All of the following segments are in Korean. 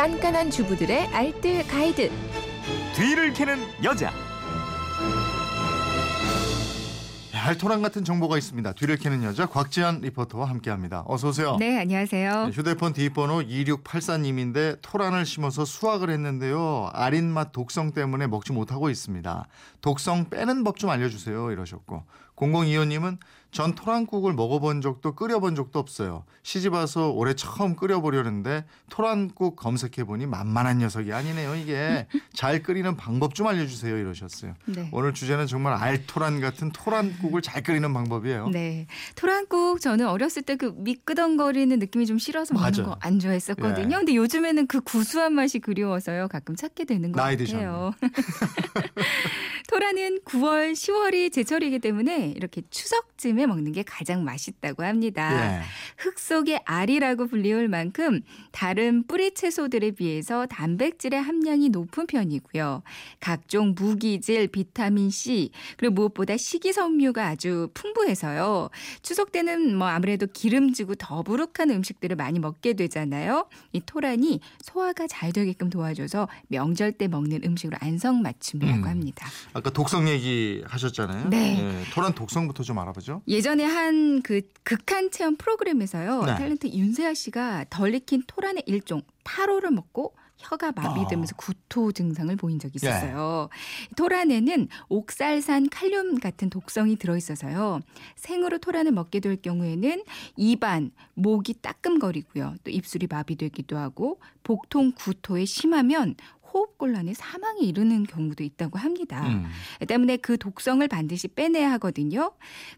깐깐한 주부들의 알뜰 가이드. 뒤를 캐는 여자. 알토란 같은 정보가 있습니다. 뒤를 캐는 여자 곽지연 리포터와 함께합니다. 어서 오세요. 네, 안녕하세요. 네, 휴대폰 뒷번호 2684님인데 토란을 심어서 수확을 했는데요. 아린 맛 독성 때문에 먹지 못하고 있습니다. 독성 빼는 법 좀 알려주세요. 이러셨고 0025님은 전 토란국을 먹어본 적도 끓여본 적도 없어요. 시집 와서 올해 처음 끓여보려는데 토란국 검색해보니 만만한 녀석이 아니네요. 이게 잘 끓이는 방법 좀 알려주세요. 이러셨어요. 네. 오늘 주제는 정말 알토란 같은 토란국을 잘 끓이는 방법이에요. 네. 토란국 저는 어렸을 때 그 미끄덩거리는 느낌이 좀 싫어서 먹는. 거 안 좋아했었거든요. 예. 근데 요즘에는 그 구수한 맛이 그리워서요. 가끔 찾게 되는 것 나이 같아요. 토란은 9월, 10월이 제철이기 때문에 이렇게 추석쯤에 먹는 게 가장 맛있다고 합니다. 예. 흙 속의 알이라고 불리울 만큼 다른 뿌리 채소들에 비해서 단백질의 함량이 높은 편이고요. 각종 무기질, 비타민 C, 그리고 무엇보다 식이섬유가 아주 풍부해서요. 추석 때는 뭐 아무래도 기름지고 더부룩한 음식들을 많이 먹게 되잖아요. 이 토란이 소화가 잘 되게끔 도와줘서 명절 때 먹는 음식으로 안성맞춤이라고 음. 합니다. 아까 독성 얘기 하셨잖아요. 네. 예, 토란 독성부터 좀 알아보죠. 예전에 한 그 극한 체험 프로그램에서요. 네. 탤런트 윤세아 씨가 덜 익힌 토란의 일종 타로를 먹고 혀가 마비되면서 구토 증상을 보인 적이 예. 있었어요. 토란에는 옥살산 칼륨 같은 독성이 들어있어서요. 생으로 토란을 먹게 될 경우에는 입안, 목이 따끔거리고요. 또 입술이 마비되기도 하고 복통 구토에 심하면 호흡곤란에 사망에 이르는 경우도 있다고 합니다. 음. 때문에 그 독성을 반드시 빼내야 하거든요.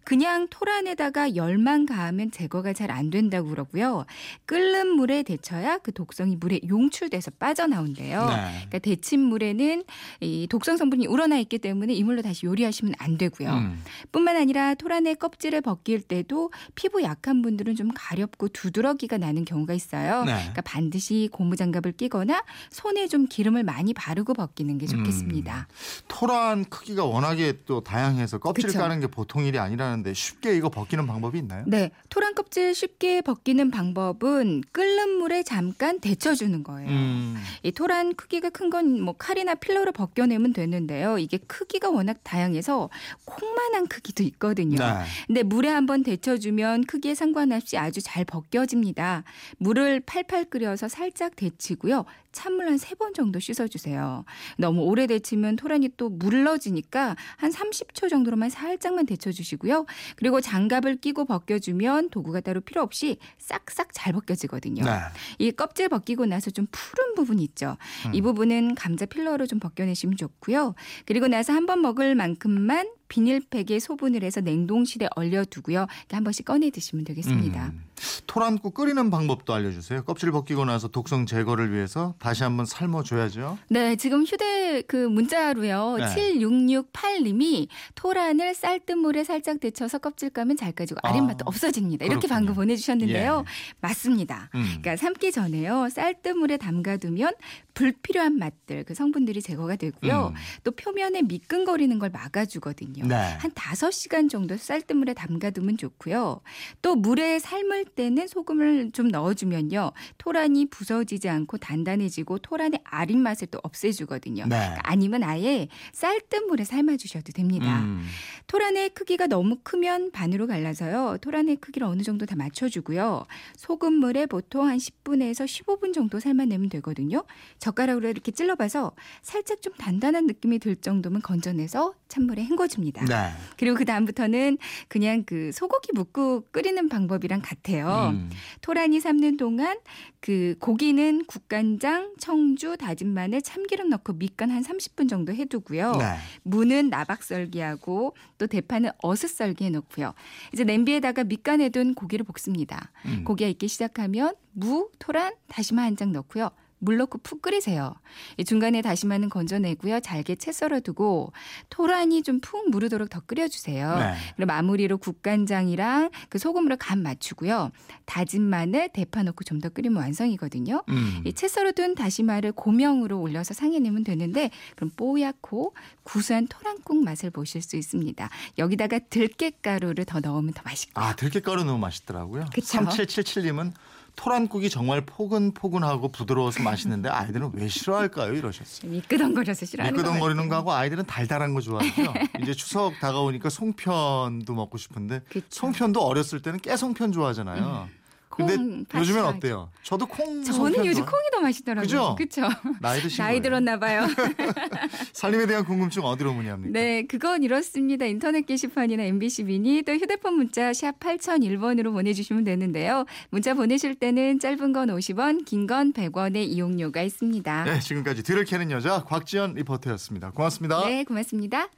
그냥 토란에다가 열만 가하면 제거가 잘 안 된다고 그러고요. 끓는 물에 데쳐야 그 독성이 물에 용출돼서 빠져나온대요. 네. 그러니까 데친 물에는 이 독성 성분이 우러나 있기 때문에 이 물로 다시 요리하시면 안 되고요. 음. 뿐만 아니라 토란의 껍질을 벗길 때도 피부 약한 분들은 좀 가렵고 두드러기가 나는 경우가 있어요. 네. 그러니까 반드시 고무장갑을 끼거나 손에 좀 기름을 많이 바르고 벗기는 게 좋겠습니다. 토란 크기가 워낙에 또 다양해서 껍질 그쵸. 까는 게 보통 일이 아니라는데 쉽게 이거 벗기는 방법이 있나요? 네, 토란 껍질 쉽게 벗기는 방법은 끓는 물에 잠깐 데쳐주는 거예요. 음. 이 토란 크기가 큰 건 뭐 칼이나 필러로 벗겨내면 되는데요. 이게 크기가 워낙 다양해서 콩만한 크기도 있거든요. 네. 근데 물에 한번 데쳐주면 크기에 상관없이 아주 잘 벗겨집니다. 물을 팔팔 끓여서 살짝 데치고요. 찬물 한 세 번 정도 씻 어주세요. 너무 오래 데치면 토란이 또 물러지니까 한 30초 정도로만 살짝만 데쳐주시고요. 그리고 장갑을 끼고 벗겨주면 도구가 따로 필요 없이 싹싹 잘 벗겨지거든요. 네. 이 껍질 벗기고 나서 좀 푸른 부분이 있죠. 음. 이 부분은 감자 필러로 좀 벗겨내시면 좋고요. 그리고 나서 한 번 먹을 만큼만 비닐팩에 소분을 해서 냉동실에 얼려두고요. 한 번씩 꺼내 드시면 되겠습니다. 음. 토란국 끓이는 방법도 알려주세요. 껍질 벗기고 나서 독성 제거를 위해서 다시 한번 삶아줘야죠. 네, 지금 휴대 그 문자로요. 네. 7668님이 토란을 쌀뜨물에 살짝 데쳐서 껍질 까면 잘 까지고 아랫맛도 아, 없어집니다. 이렇게 그렇군요. 방금 보내주셨는데요. 예. 맞습니다. 음. 그러니까 삶기 전에요. 쌀뜨물에 담가두면 불필요한 맛들, 그 성분들이 제거가 되고요. 음. 또 표면에 미끈거리는 걸 막아주거든요. 네. 한 5시간 정도 쌀뜨물에 담가두면 좋고요. 또 물에 삶을 때는 소금을 좀 넣어주면요. 토란이 부서지지 않고 단단해지고 토란의 아린 맛을 또 없애주거든요. 네. 그러니까 아니면 아예 쌀뜨물에 삶아주셔도 됩니다. 음. 토란의 크기가 너무 크면 반으로 갈라서요. 토란의 크기를 어느 정도 다 맞춰주고요. 소금물에 보통 한 10분에서 15분 정도 삶아내면 되거든요. 젓가락으로 이렇게 찔러봐서 살짝 좀 단단한 느낌이 들 정도면 건져내서 찬물에 헹궈줍니다. 네. 그리고 그 다음부터는 그냥 그 소고기 묵고 끓이는 방법이랑 같아요. 음. 토란이 삶는 동안 그 고기는 국간장, 청주, 다진 마늘, 참기름 넣고 밑간 한 30분 정도 해두고요. 네. 무는 나박 썰기하고 또 대파는 어슷 썰기에 넣고요. 이제 냄비에다가 밑간 해둔 고기를 볶습니다. 음. 고기가 익기 시작하면 무, 토란, 다시마 한 장 넣고요. 물 넣고 푹 끓이세요. 이 중간에 다시마는 건져내고요. 잘게 채 썰어두고 토란이 좀 푹 무르도록 더 끓여주세요. 네. 그리고 마무리로 국간장이랑 그 소금으로 간 맞추고요. 다진 마늘, 대파 넣고 좀 더 끓이면 완성이거든요. 음. 이채 썰어둔 다시마를 고명으로 올려서 상해내면 되는데 그럼 뽀얗고 구수한 토란국 맛을 보실 수 있습니다. 여기다가 들깨가루를 더 넣으면 더 맛있고. 아 들깨가루 너무 맛있더라고요. 그쵸? 3777님은 토란국이 정말 포근포근하고 부드러워서 맛있는데 아이들은 왜 싫어할까요? 이러셨어요. 미끄덩거려서 싫어하는 거 미끄덩거리는 거하고 아이들은 달달한 거 좋아하죠. 이제 추석 다가오니까 송편도 먹고 싶은데 그쵸. 송편도 어렸을 때는 깨송편 좋아하잖아요. 근데 콩 팥이 요즘엔. 어때요? 저도 콩 저는 요즘 콩이 더 맛있더라고요. 그죠? 나이 드신 나이 거예요. 들었나 봐요. 살림에 대한 궁금증 어디로 문의합니까? 네, 그건 이렇습니다. 인터넷 게시판이나 MBC 미니 또 휴대폰 문자 샵 8001번으로 보내주시면 되는데요. 문자 보내실 때는 짧은 건 50원, 긴 건 100원의 이용료가 있습니다. 네, 지금까지 뒤를 캐는 여자 곽지연 리포터였습니다. 고맙습니다. 네, 고맙습니다.